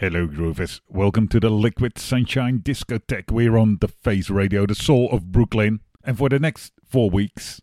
Hello, Groovers. Welcome to the Liquid Sunshine Discotheque. We're on the Face Radio, the soul of Brooklyn. And for the next four weeks,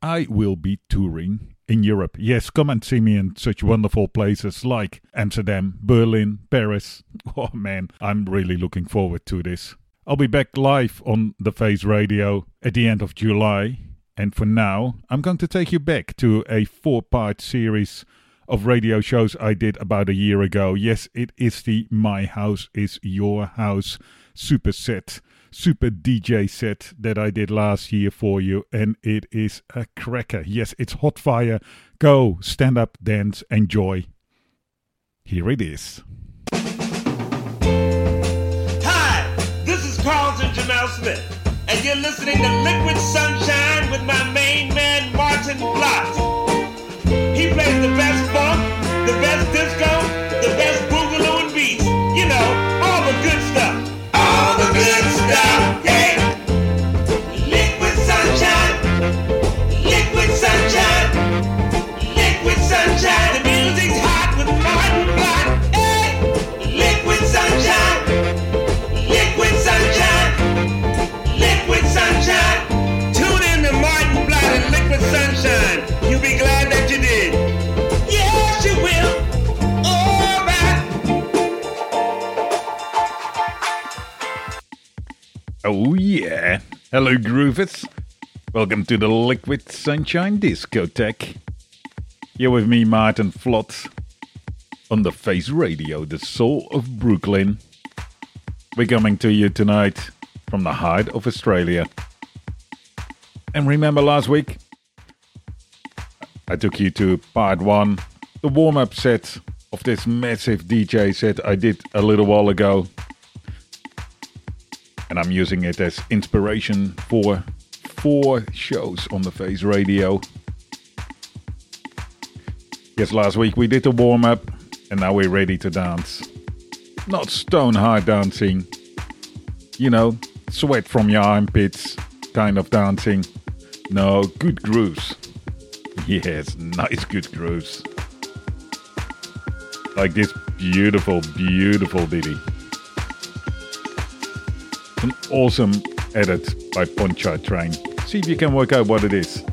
I will be touring in Europe. Yes, come and see me in such wonderful places like Amsterdam, Berlin, Paris. Oh man, I'm really looking forward to this. I'll be back live on the Face Radio at the end of July. And for now, I'm going to take you back to a four part series of radio shows I did about a year ago. Yes, it is the My House is Your House super set, super DJ set that I did last year for you, and it is a cracker. Yes, it's hot fire. Go, stand up, dance, enjoy. Here it is. Hi, this is Carlton Jumel Smith, and you're listening to Liquid Sunshine with my main man, Maarten Vlot. He plays the best funk, the best disco, the best Oh, yeah. Hello, Groovers. Welcome to the Liquid Sunshine Discotheque. Here with me, Maarten Vlot, on the Face Radio, the soul of Brooklyn. We're coming to you tonight from the heart of Australia. And remember last week? I took you to part one, the warm up set of this massive DJ set I did a little while ago and I'm using it as inspiration for four shows on the Face Radio. Yes, last week we did the warm up, and now we're ready to dance. Not stone hard dancing, you know, sweat from your armpits kind of dancing. No, good grooves. Yes, nice good grooves. Like this beautiful, beautiful ditty an awesome edit by Ponchar Train. See if you can work out what it is.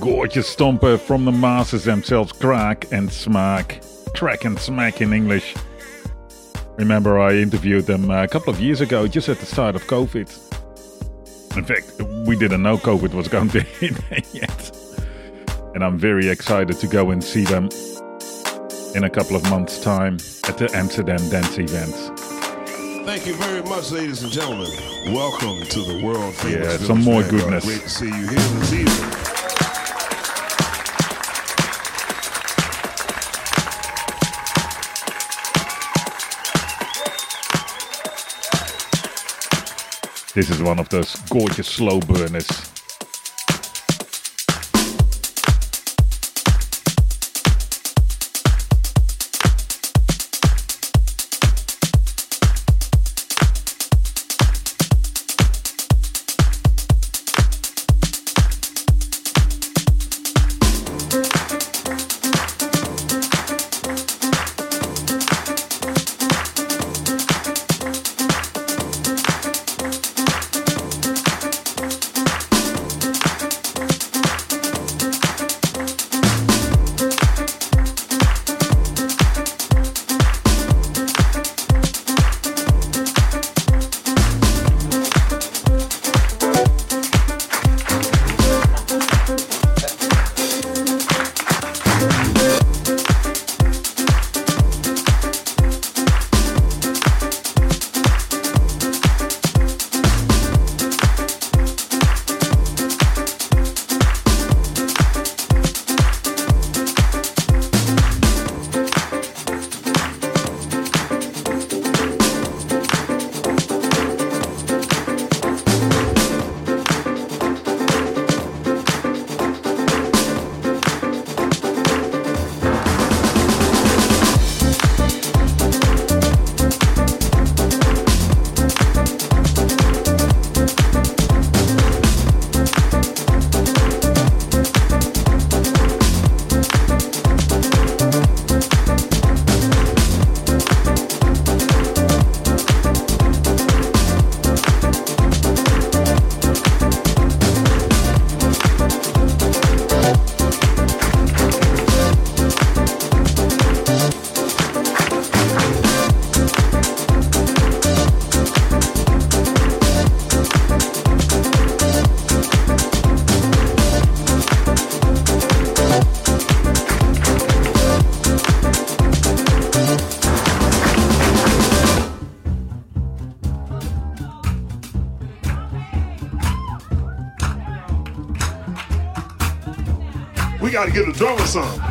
Gorgeous stomper from the masters themselves, Kraak and Smaak. Crack and Smack in English. Remember, I interviewed them a couple of years ago, just at the start of COVID. In fact, we didn't know COVID was going to hit yet. And I'm very excited to go and see them in a couple of months' time at the Amsterdam Dance event. Thank you very much, ladies and gentlemen. Welcome to the world famous. Yeah, some more goodness. Great to see you here this evening. This is one of those gorgeous slow burners. Got to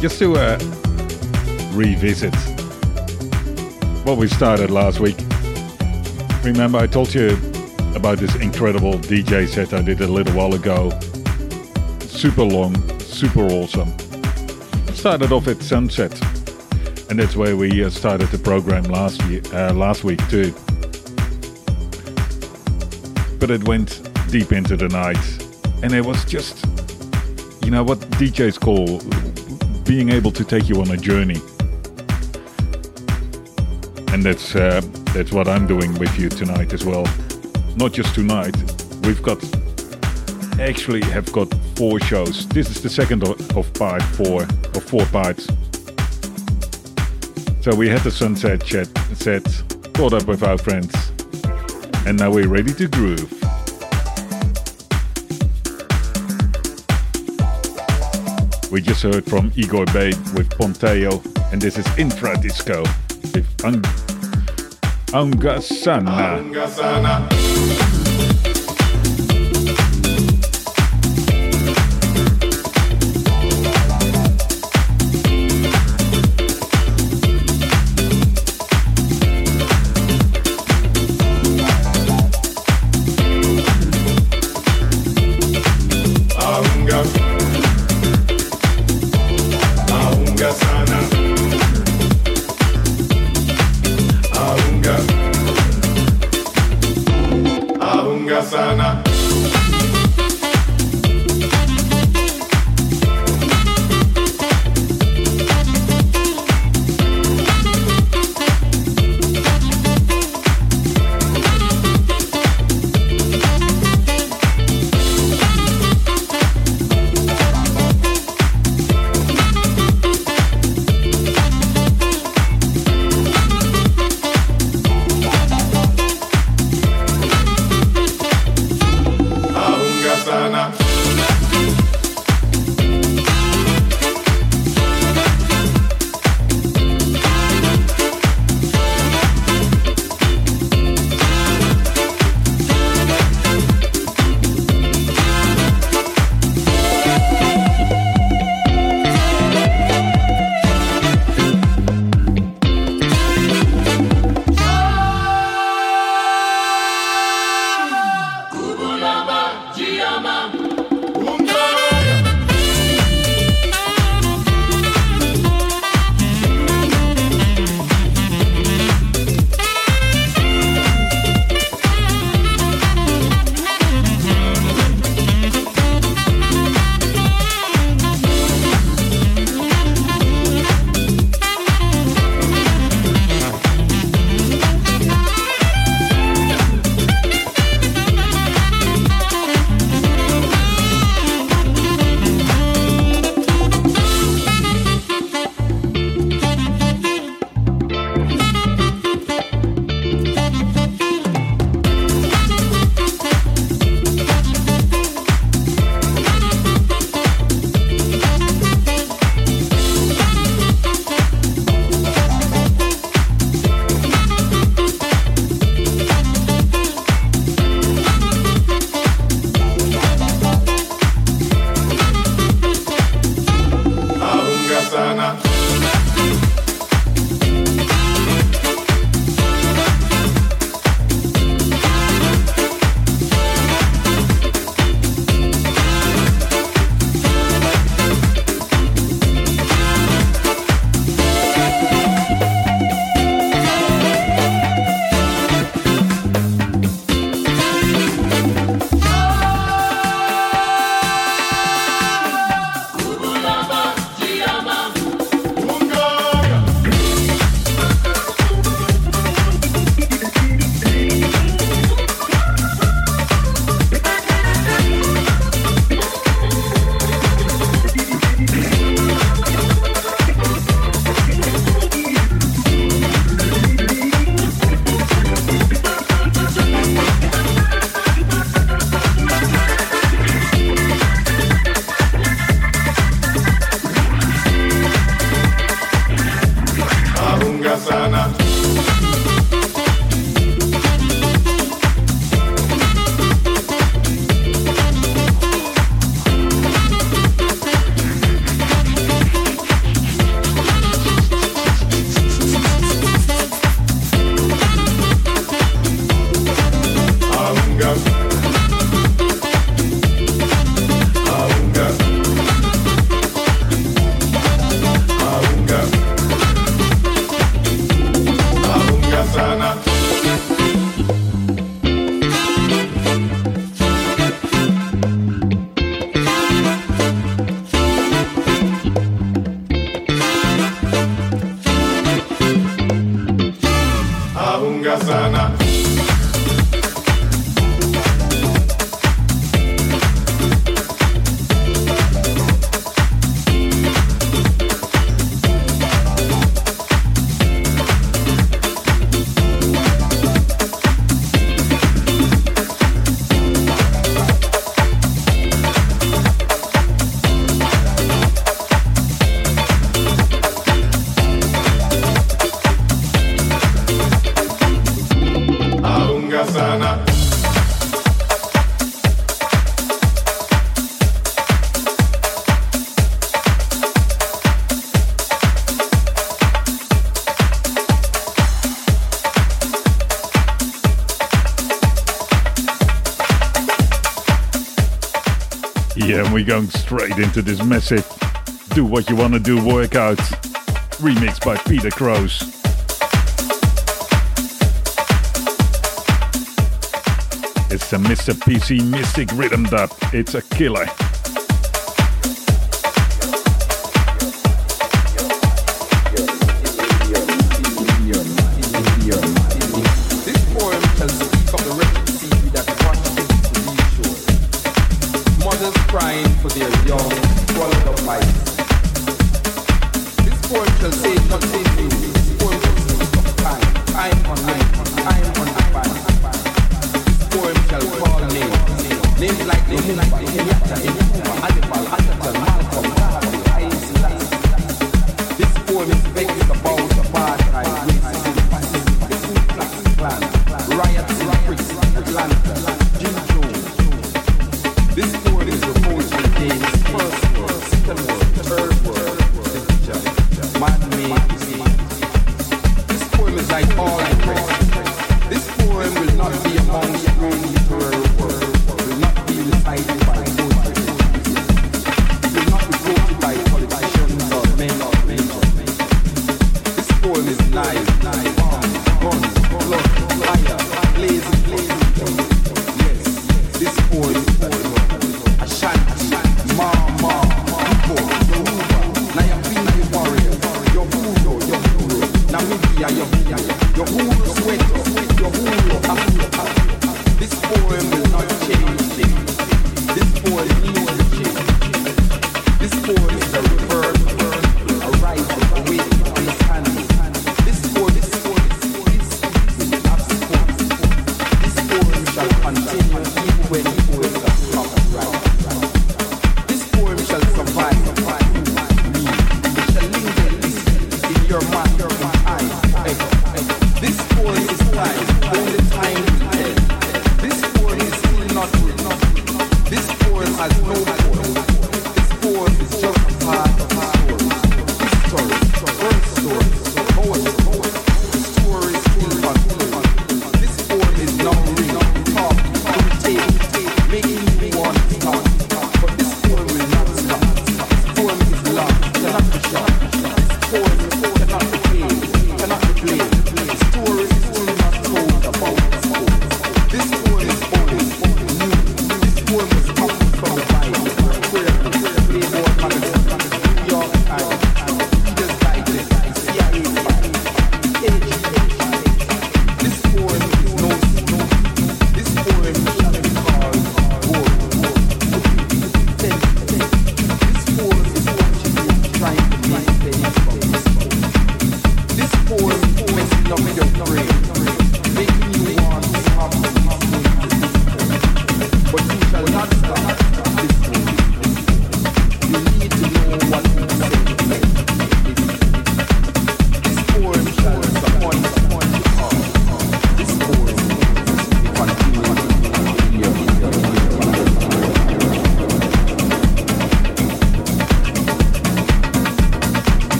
Just to uh, revisit what we started last week. Remember, I told you about this incredible DJ set I did a little while ago. Super long, super awesome. Started off at sunset, and that's where we uh, started the program last year, uh, last week too. But it went deep into the night, and it was just, you know, what DJs call being able to take you on a journey. And that's uh, that's what I'm doing with you tonight as well. Not just tonight. We've got actually have got four shows. This is the second of, of part four of four parts. So we had the sunset chat set, caught up with our friends, and now we're ready to groove. We just heard from Igor Bay with Ponteo, and this is Infra Disco with Ang- Angasana. Aunga. We're going straight into this massive Do What You Wanna Do workout remixed by Peter Crows. It's a Mr. PC Mystic Rhythm Dub. It's a killer.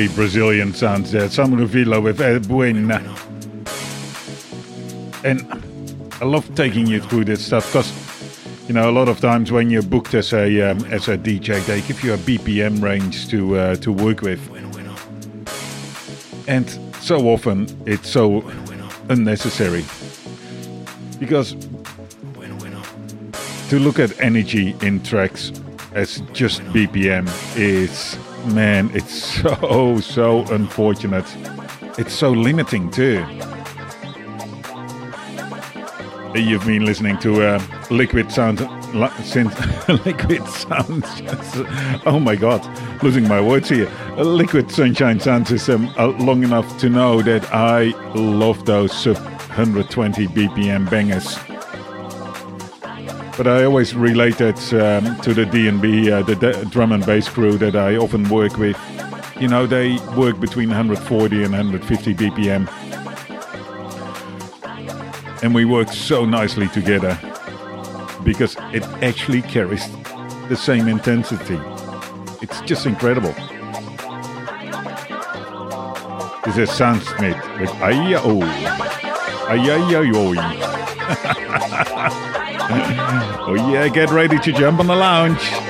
Lovely Brazilian sounds there. Samuel with Edwin. And I love taking you through this stuff because, you know, a lot of times when you're booked as a um, as a DJ, they give you a BPM range to uh, to work with, and so often it's so unnecessary because to look at energy in tracks as just BPM is man, it's so so unfortunate. It's so limiting too. You've been listening to uh, Liquid Sound since Liquid Sound. oh my God, losing my words here. Liquid Sunshine Sound System uh, long enough to know that I love those sub 120 BPM bangers. But I always relate it um, to the D&B, uh, the d- drum and bass crew that I often work with. You know, they work between 140 and 150 BPM. And we work so nicely together because it actually carries the same intensity. It's just incredible. This is Sam Smith with Aya-O. Aya-Yo. oh yeah, get ready to jump on the lounge.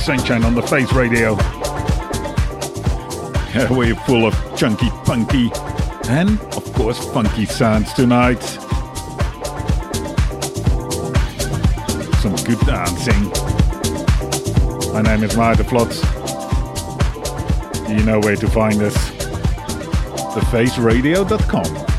Sunshine on the Face Radio. We're full of chunky, punky, and of course, funky sounds tonight. Some good dancing. My name is Maarten Vlot. You know where to find us. TheFaceRadio.com.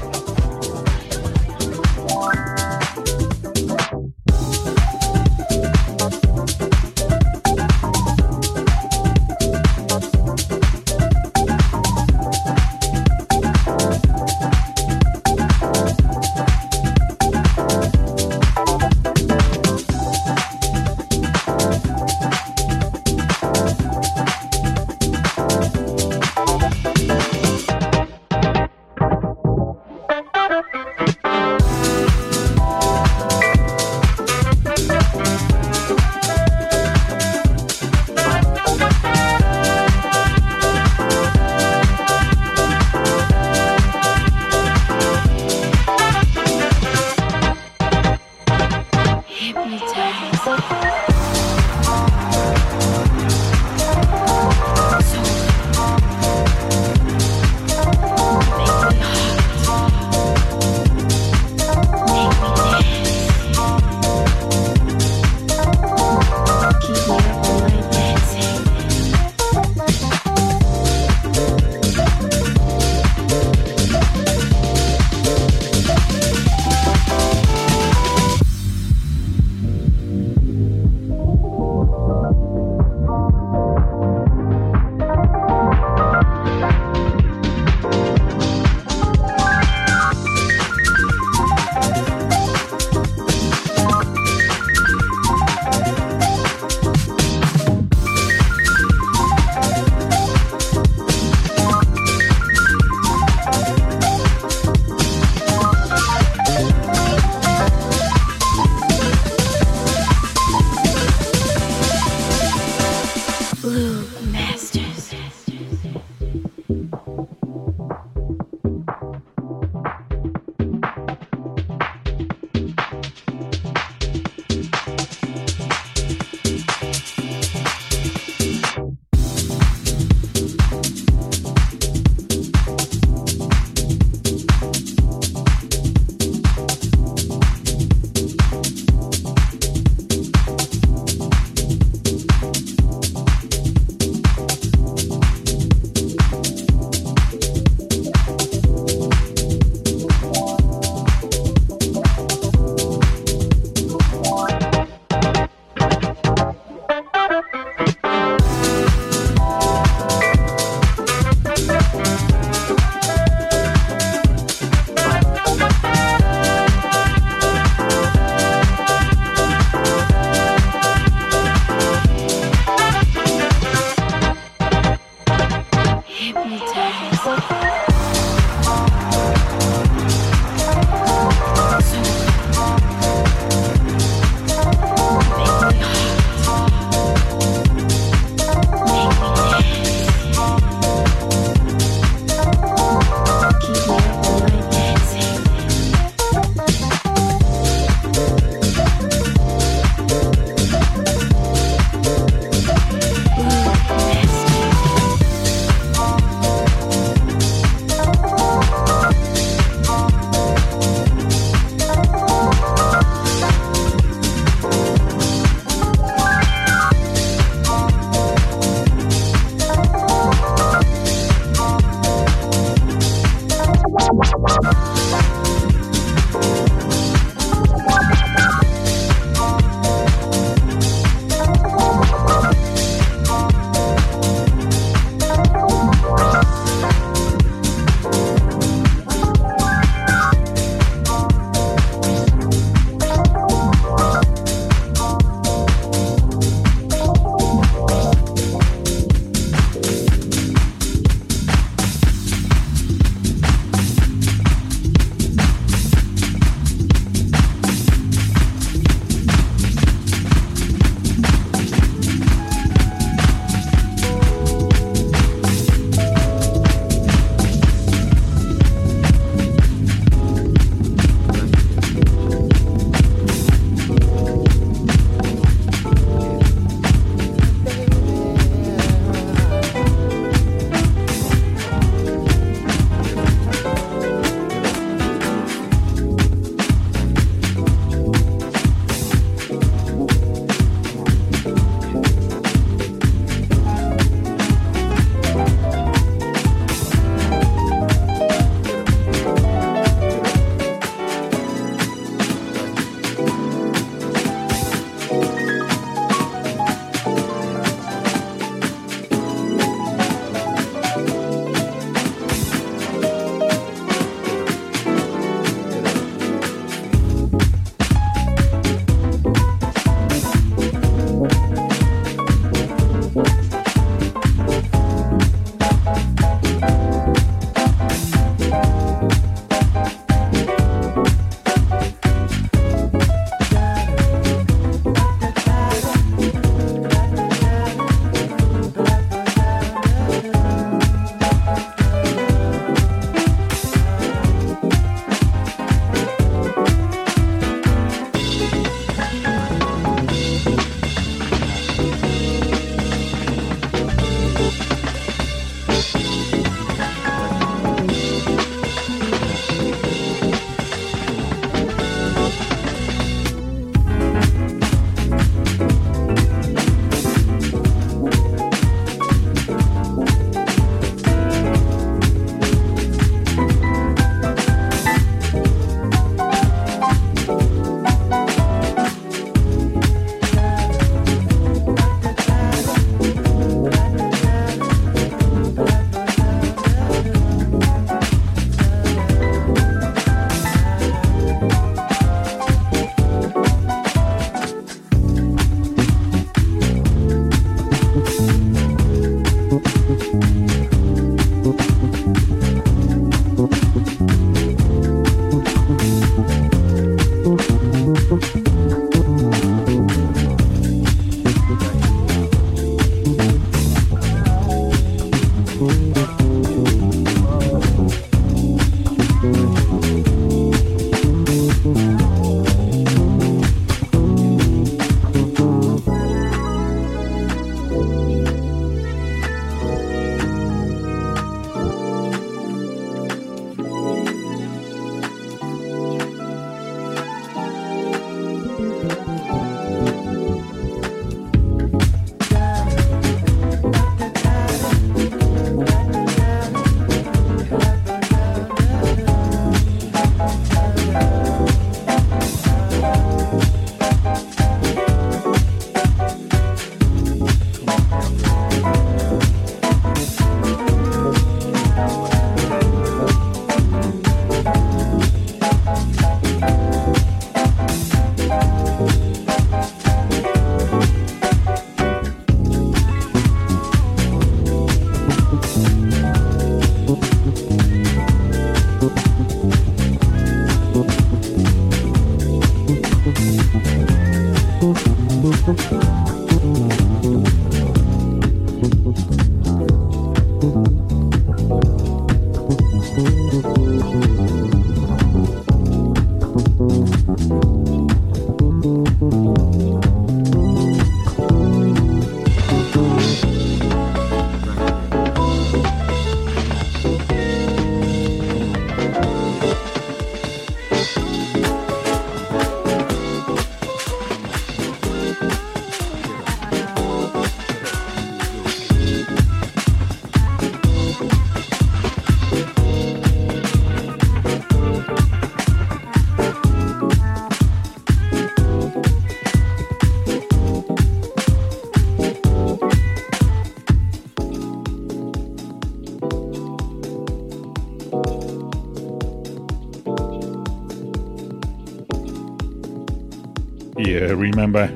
remember,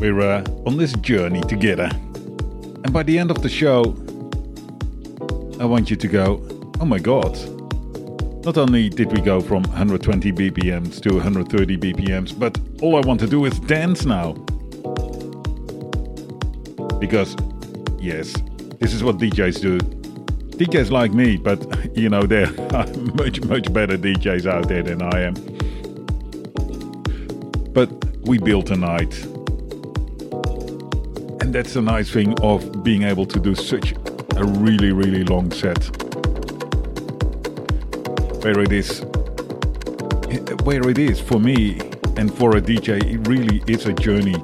we're uh, on this journey together. And by the end of the show, I want you to go, oh my god. Not only did we go from 120 BPMs to 130 BPMs, but all I want to do is dance now. Because, yes, this is what DJs do. DJs like me, but you know, there are much, much better DJs out there than I am. We built a night. And that's the nice thing of being able to do such a really, really long set. Where it is, where it is for me and for a DJ, it really is a journey.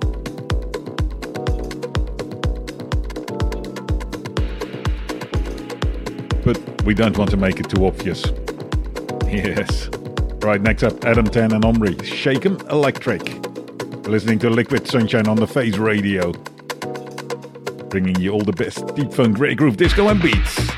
But we don't want to make it too obvious. Yes. Right, next up, Adam Tan and Omri, Shake 'em Electric. You're listening to Liquid Sunshine on the Face Radio. Bringing you all the best deep funk, grey groove, disco and beats.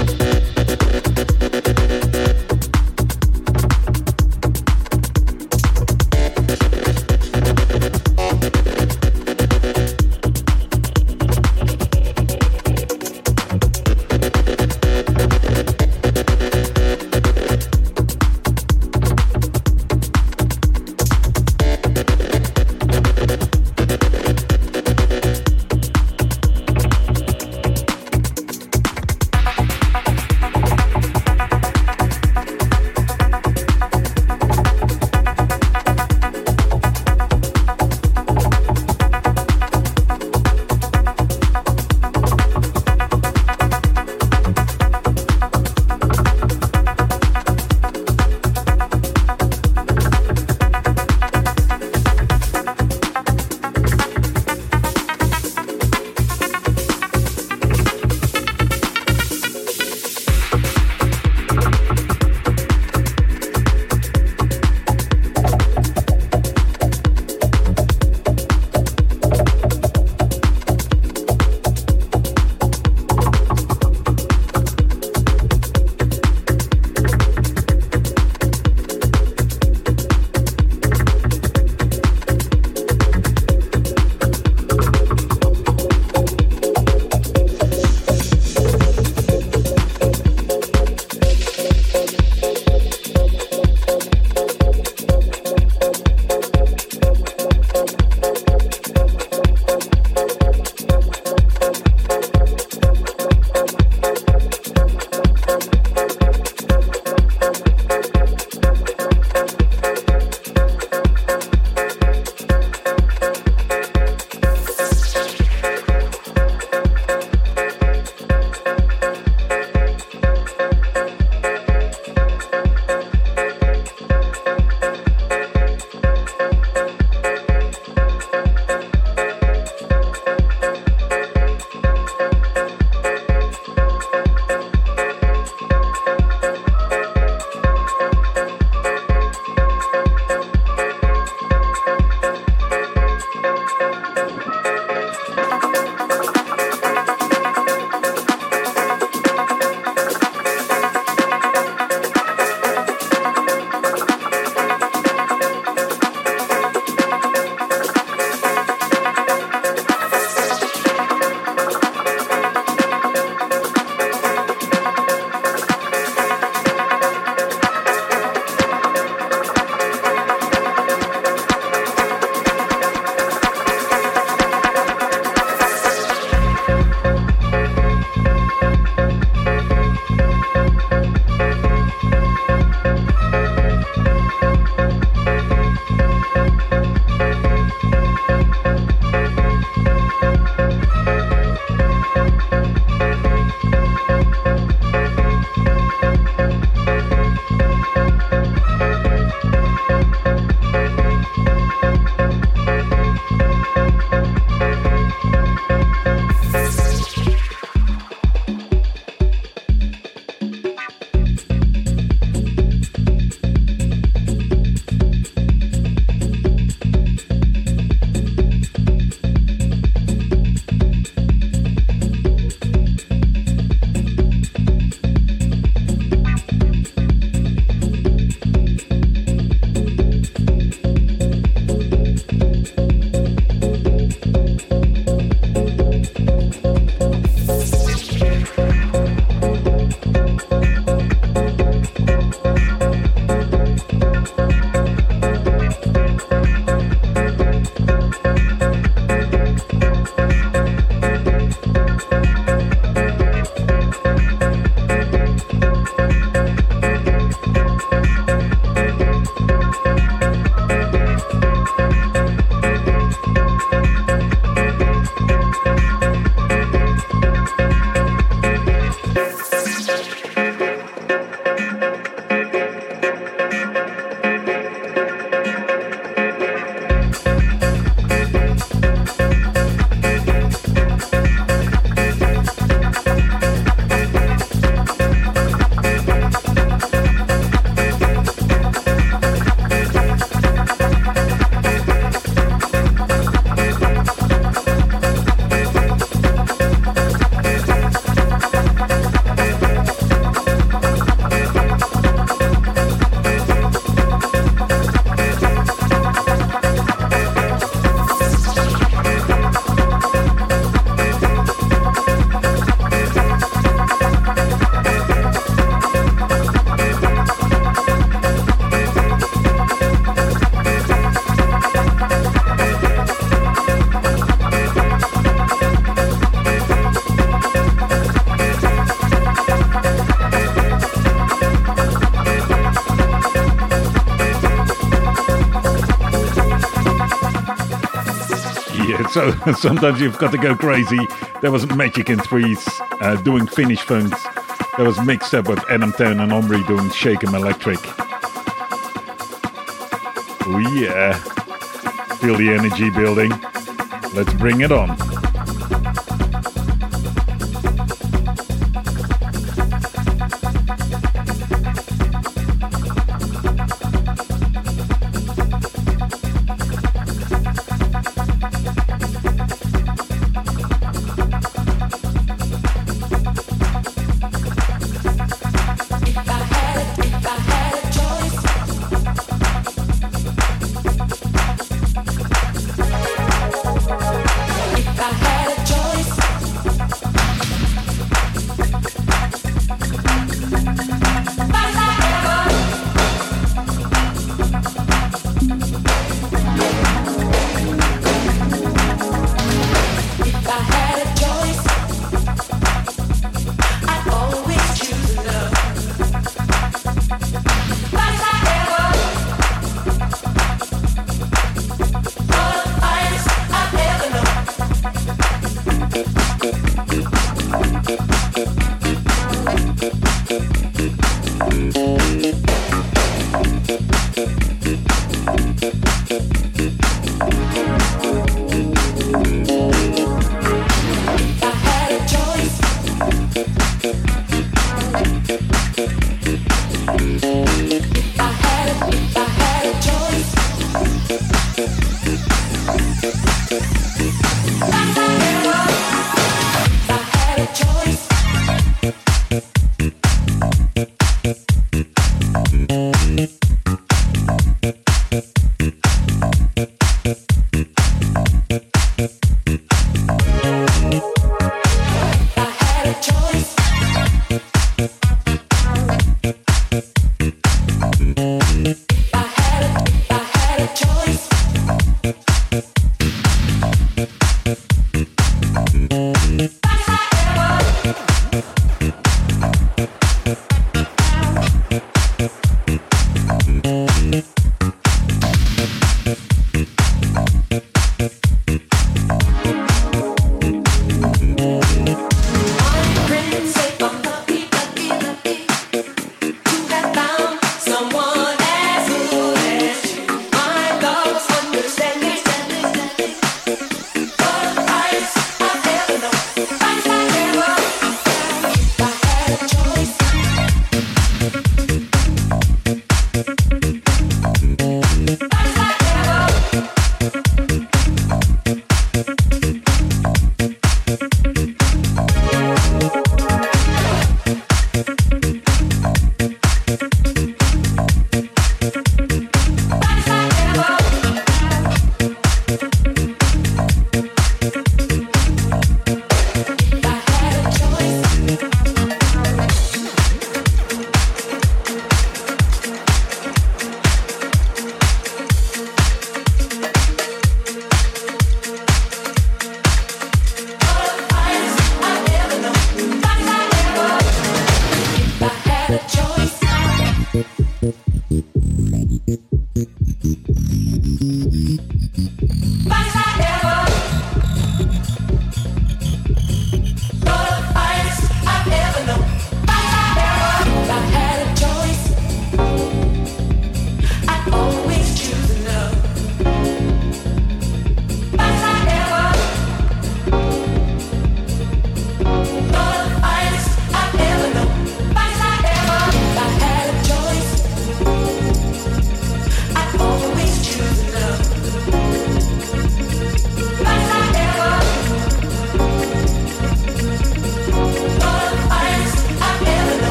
sometimes you've got to go crazy. There was Magic in Threes uh, doing Finnish funks. That was mixed up with Adam Town and Omri doing Shake 'em Electric. Oh yeah. Feel the energy building. Let's bring it on.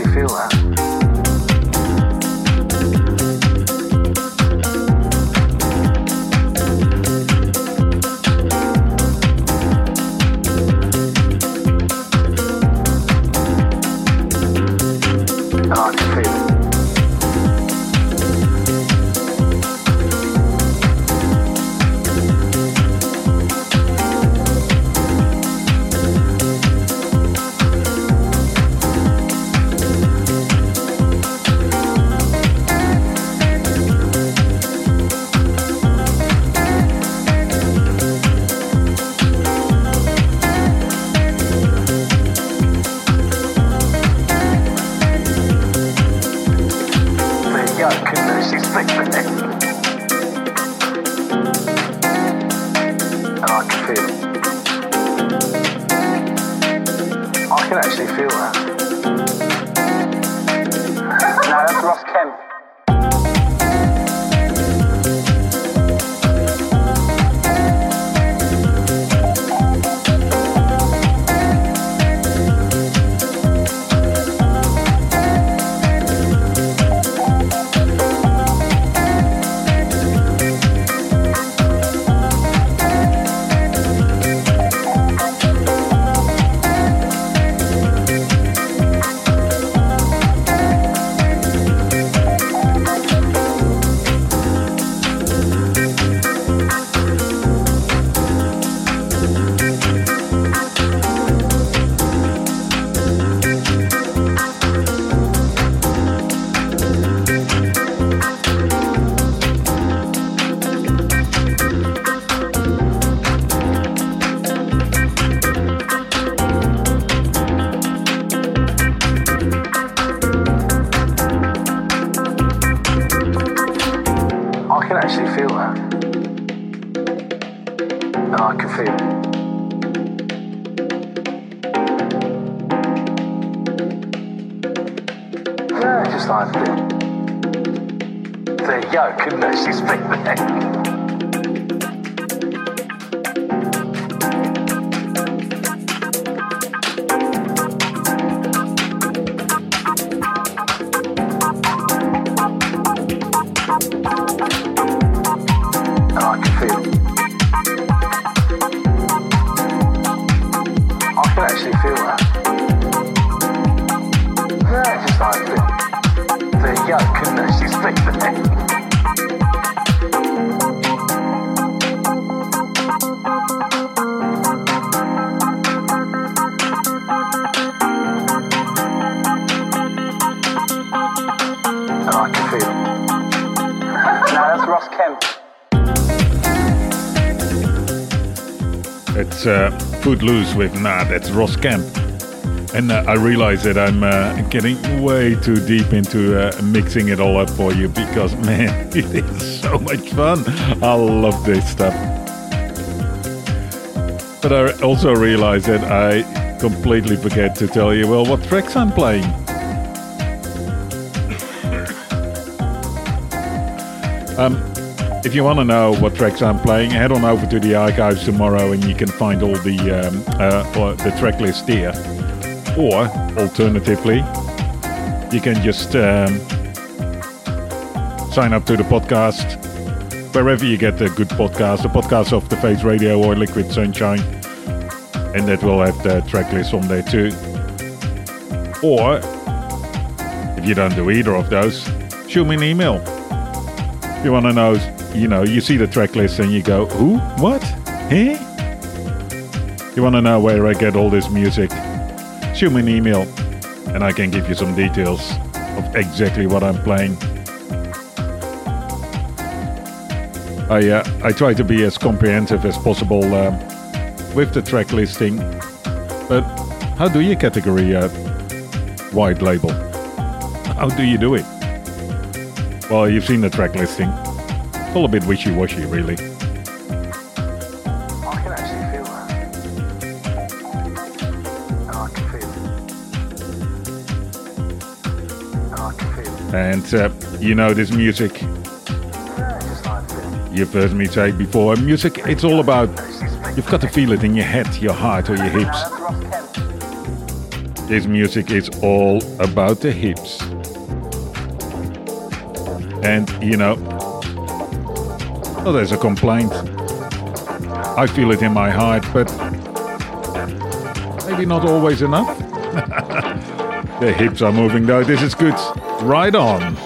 Actually feel that. Uh, Footloose with Nah, that's Ross Kemp. And uh, I realize that I'm uh, getting way too deep into uh, mixing it all up for you because, man, it is so much fun. I love this stuff. But I also realize that I completely forget to tell you, well, what tracks I'm playing. Um, if you want to know what tracks I'm playing, head on over to the archives tomorrow and you can find all the um, uh, the track list there. Or alternatively, you can just um, sign up to the podcast wherever you get a good podcast, the podcast of the Face Radio or Liquid Sunshine, and that will have the track list on there too. Or if you don't do either of those, shoot me an email. If you want to know, you know, you see the track list and you go, who? What? Hey? You want to know where I get all this music? Shoot me an email and I can give you some details of exactly what I'm playing. I, uh, I try to be as comprehensive as possible um, with the track listing, but how do you category a white label? How do you do it? Well, you've seen the track listing. All a bit wishy-washy, really. I can actually feel that. And I can feel. And I can feel it. And uh, you know this music. Yeah, just like that. You've heard me say before. Music, it's all about. You've got to feel it in your head, your heart, or your hips. That's Ross Kemp. This music is all about the hips. And, you know, well, there's a complaint. I feel it in my heart, but maybe not always enough. the hips are moving though. This is good. Right on.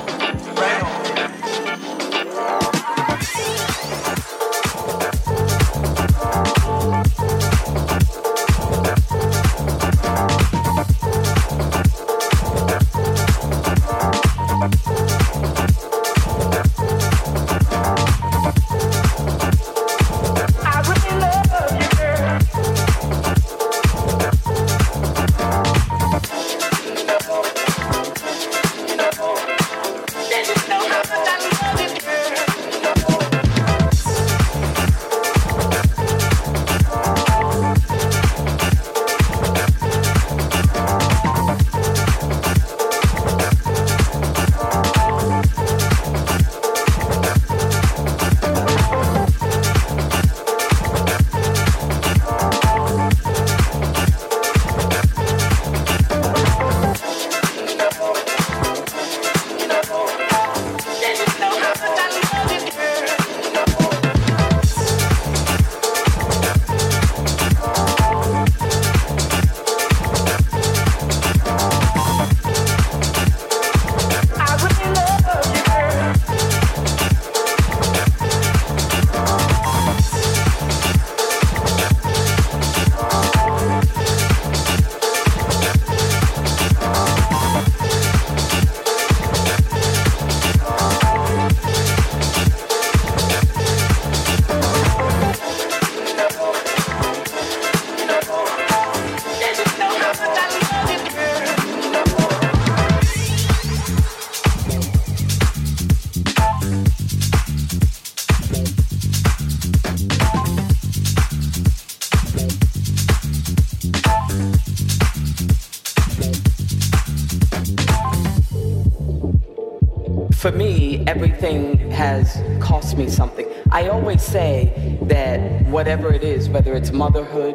Whether it's motherhood,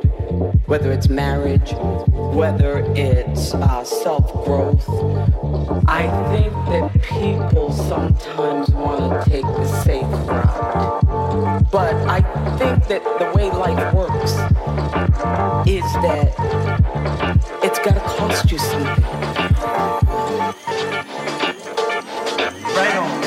whether it's marriage, whether it's uh, self growth, I think that people sometimes want to take the safe route. But I think that the way life works is that it's got to cost you something. Right on.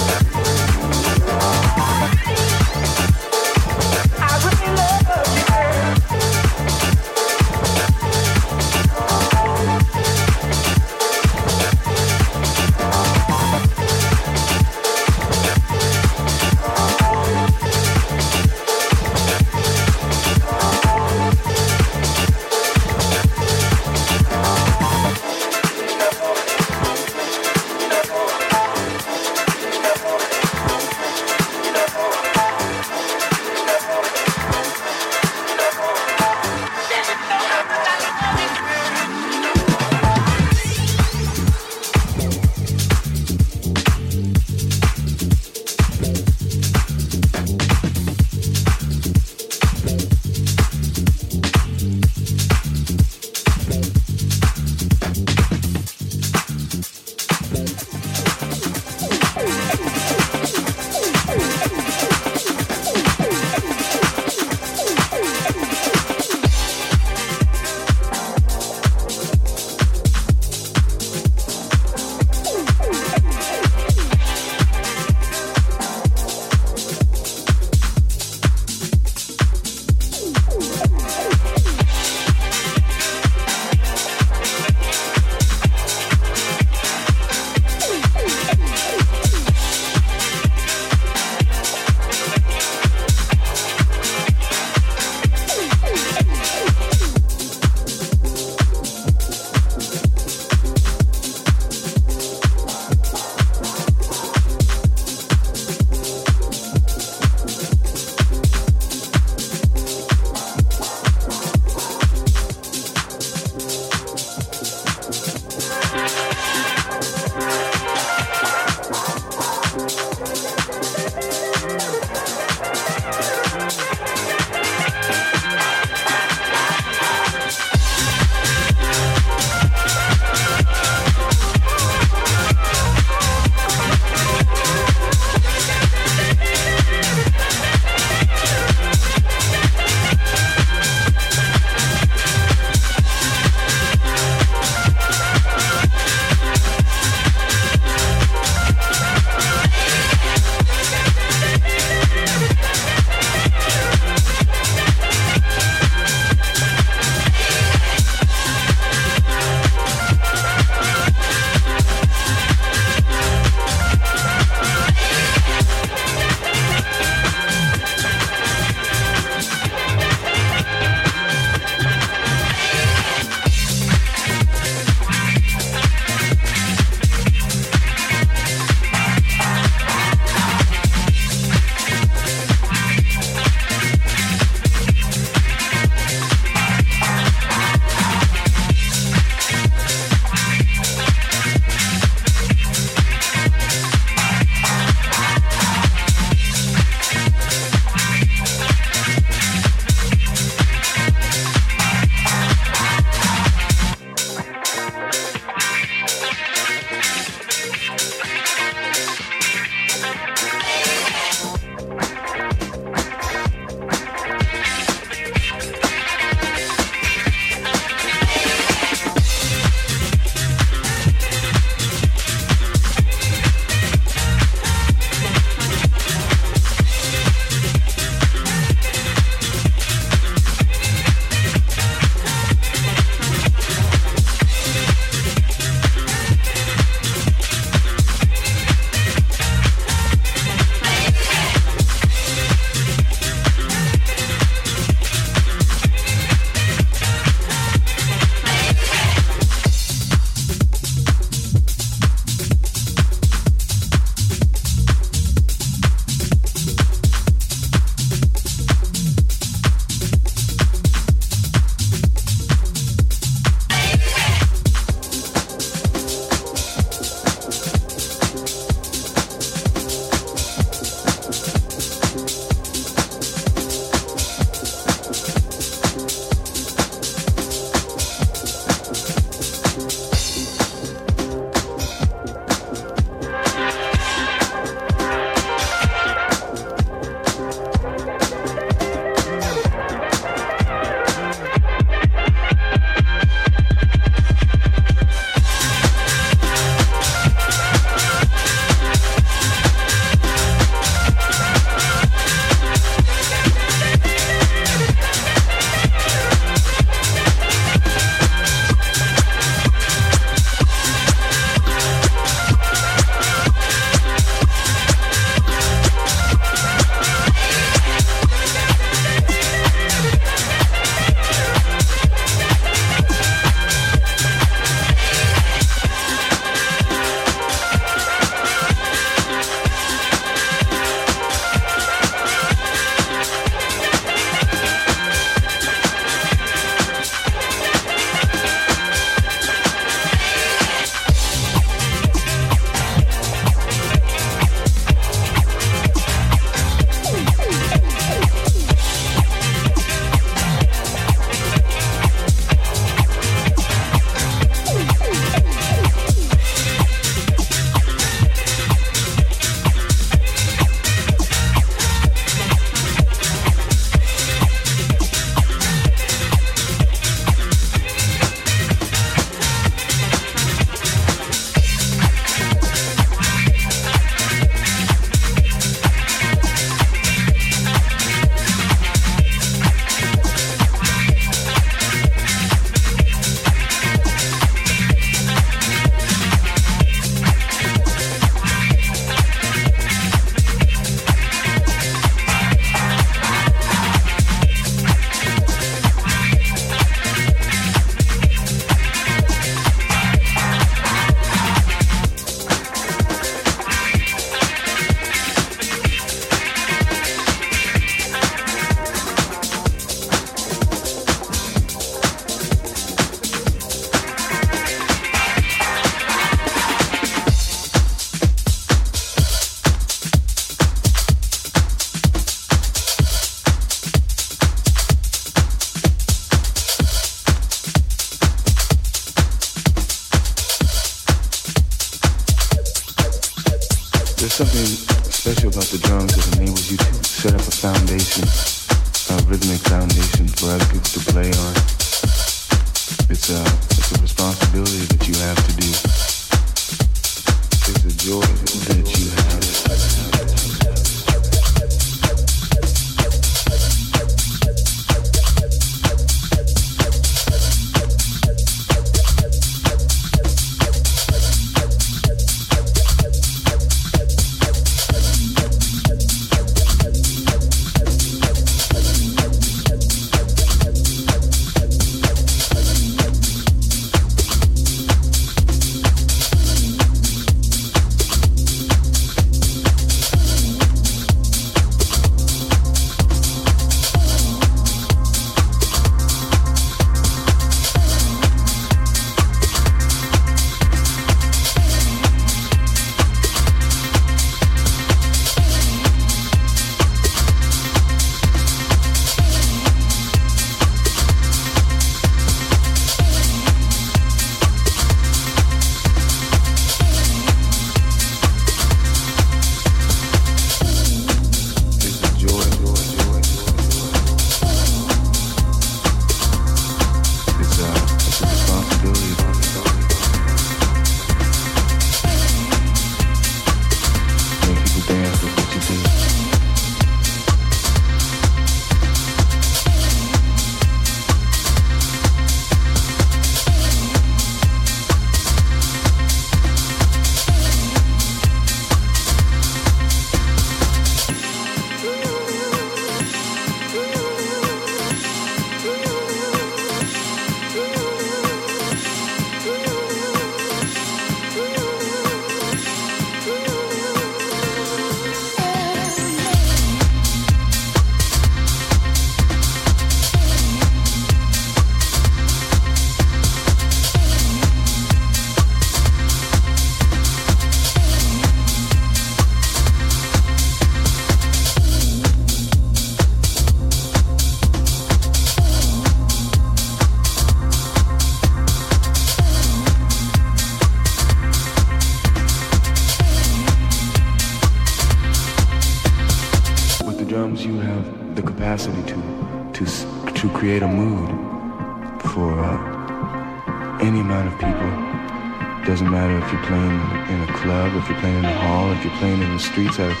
Streets at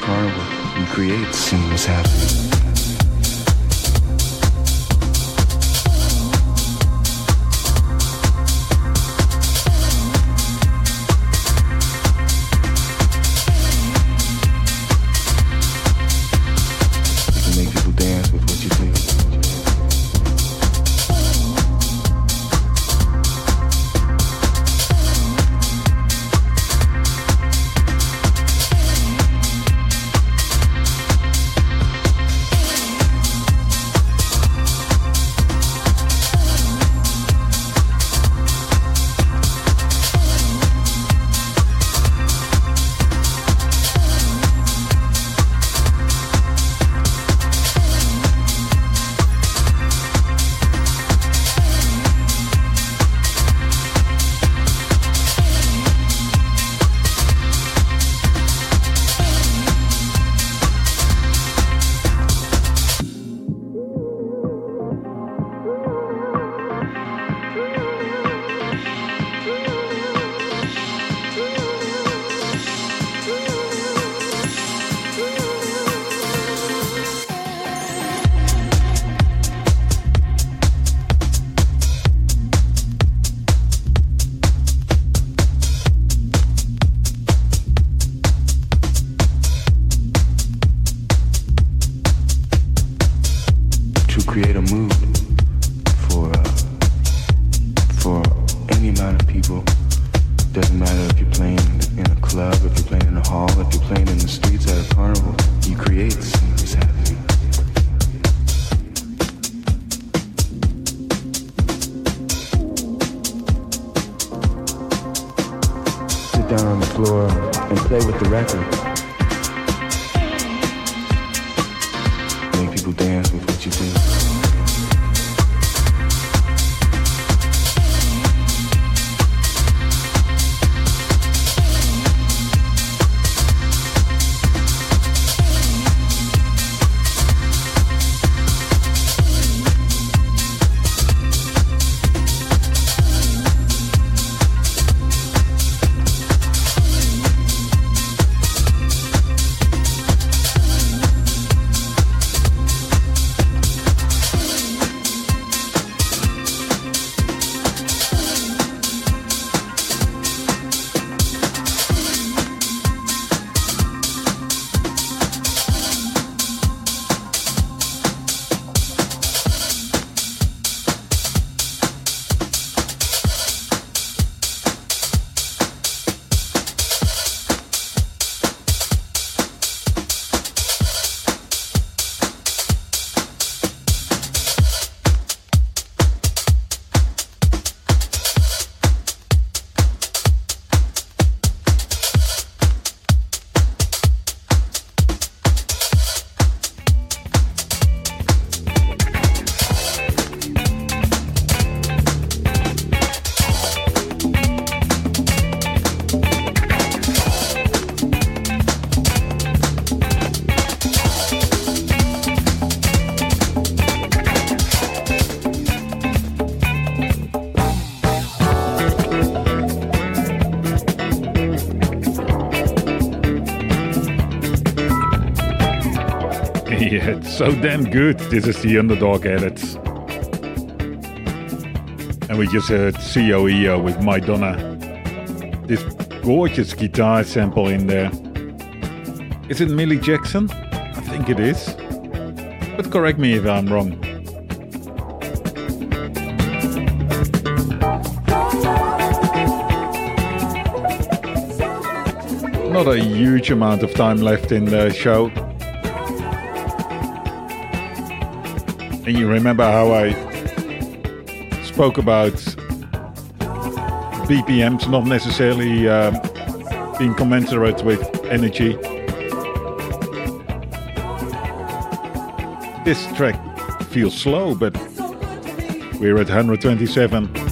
so damn good. This is the underdog edits. And we just heard COEO with Madonna. This gorgeous guitar sample in there. Is it Millie Jackson? I think it is. But correct me if I'm wrong. Not a huge amount of time left in the show. And you remember how I spoke about BPMs not necessarily um, being commensurate with energy. This track feels slow, but we're at 127.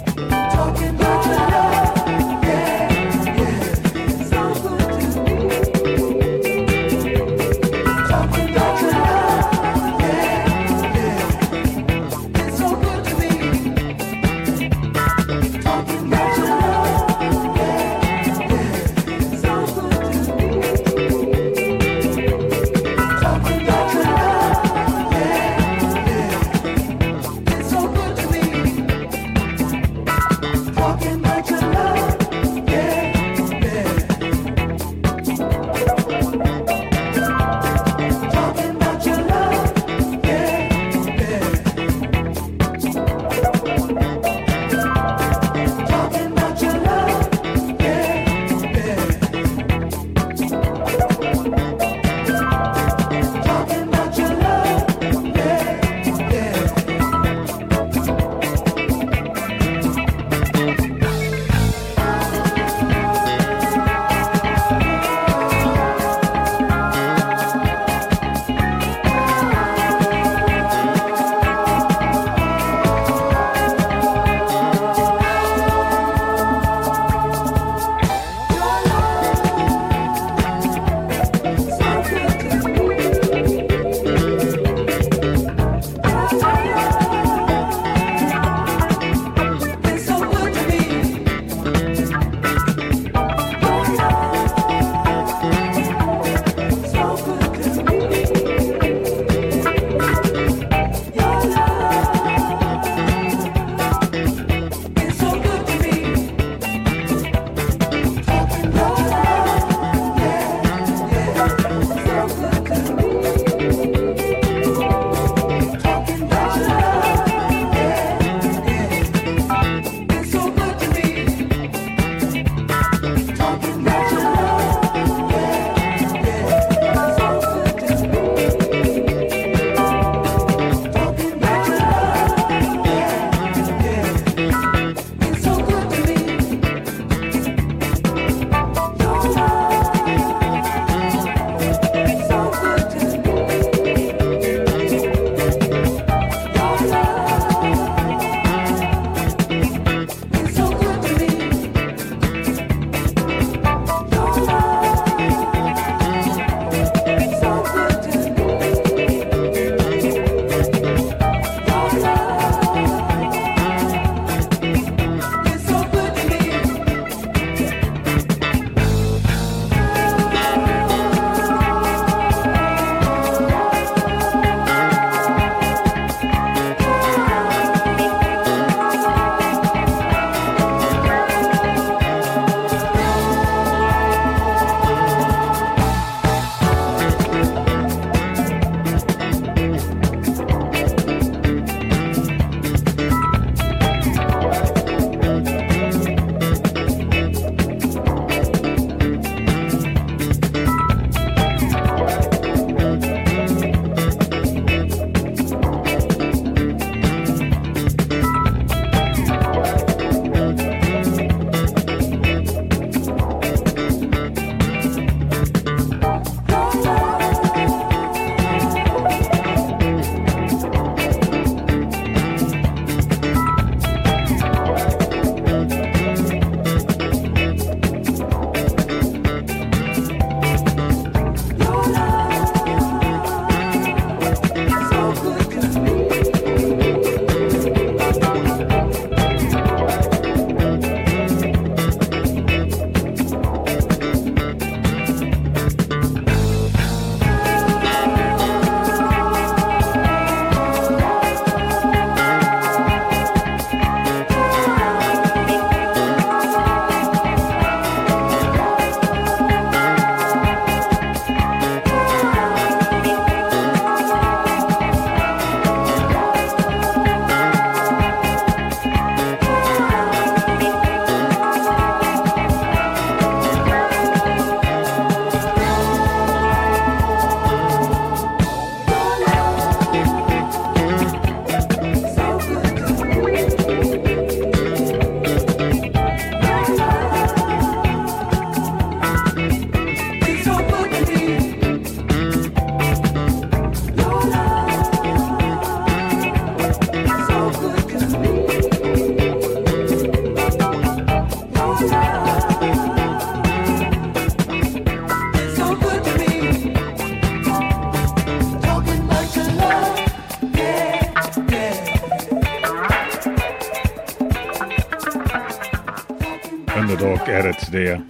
Edits there.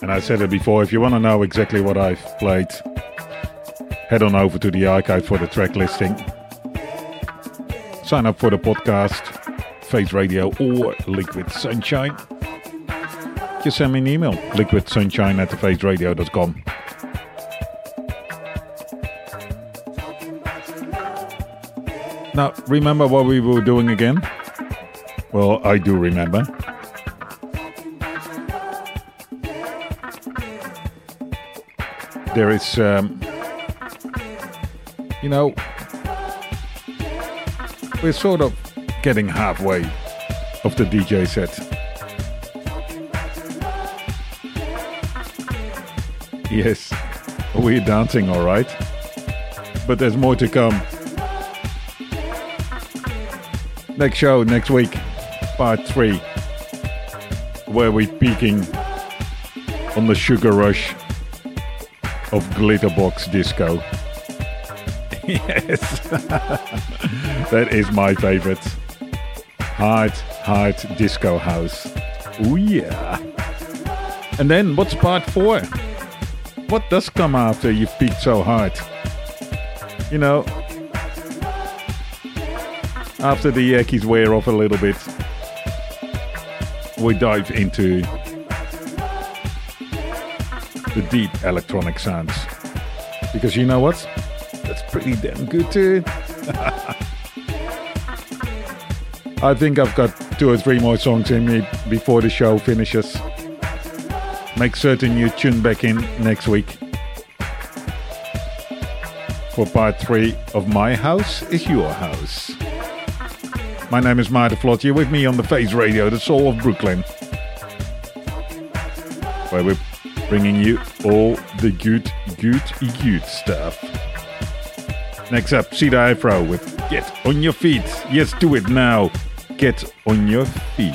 And I said it before, if you want to know exactly what I've played, head on over to the archive for the track listing. Sign up for the podcast, Face Radio or Liquid Sunshine. Just send me an email, liquidsunshine at thefaceradio.com. Now, remember what we were doing again? Well, I do remember. There is, um, you know, we're sort of getting halfway of the DJ set. Yes, we're dancing all right, but there's more to come. Next show next week, part three, where we're peaking on the sugar rush of Glitterbox Disco. yes, that is my favorite. Hard, hard disco house. Oh yeah. And then what's part four? What does come after you've peaked so hard? You know, after the eckies wear off a little bit, we dive into the deep electronic sounds. Because you know what? That's pretty damn good too. I think I've got two or three more songs in me before the show finishes. Make certain you tune back in next week for part three of My House is Your House. My name is Maarten Vlot. With me on the Face Radio, the soul of Brooklyn, where we're bringing you all the good, good, good stuff. Next up, Cedar Afro with Get on Your Feet. Yes, do it now. Get on your feet.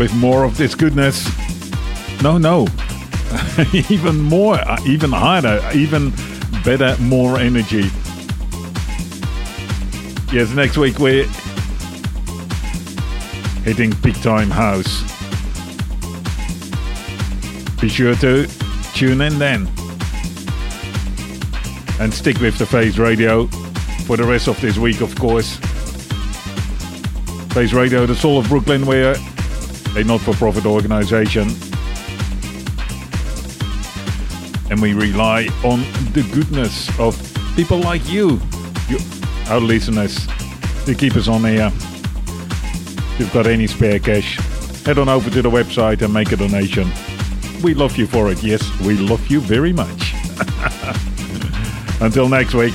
With more of this goodness. No, no. even more, uh, even harder, even better, more energy. Yes, next week we're hitting big time house. Be sure to tune in then. And stick with the Face Radio for the rest of this week, of course. Face Radio, the soul of Brooklyn, we're a not for profit organization. And we rely on the goodness of people like you, you our listeners, to keep us on air. If you've got any spare cash, head on over to the website and make a donation. We love you for it, yes, we love you very much. Until next week.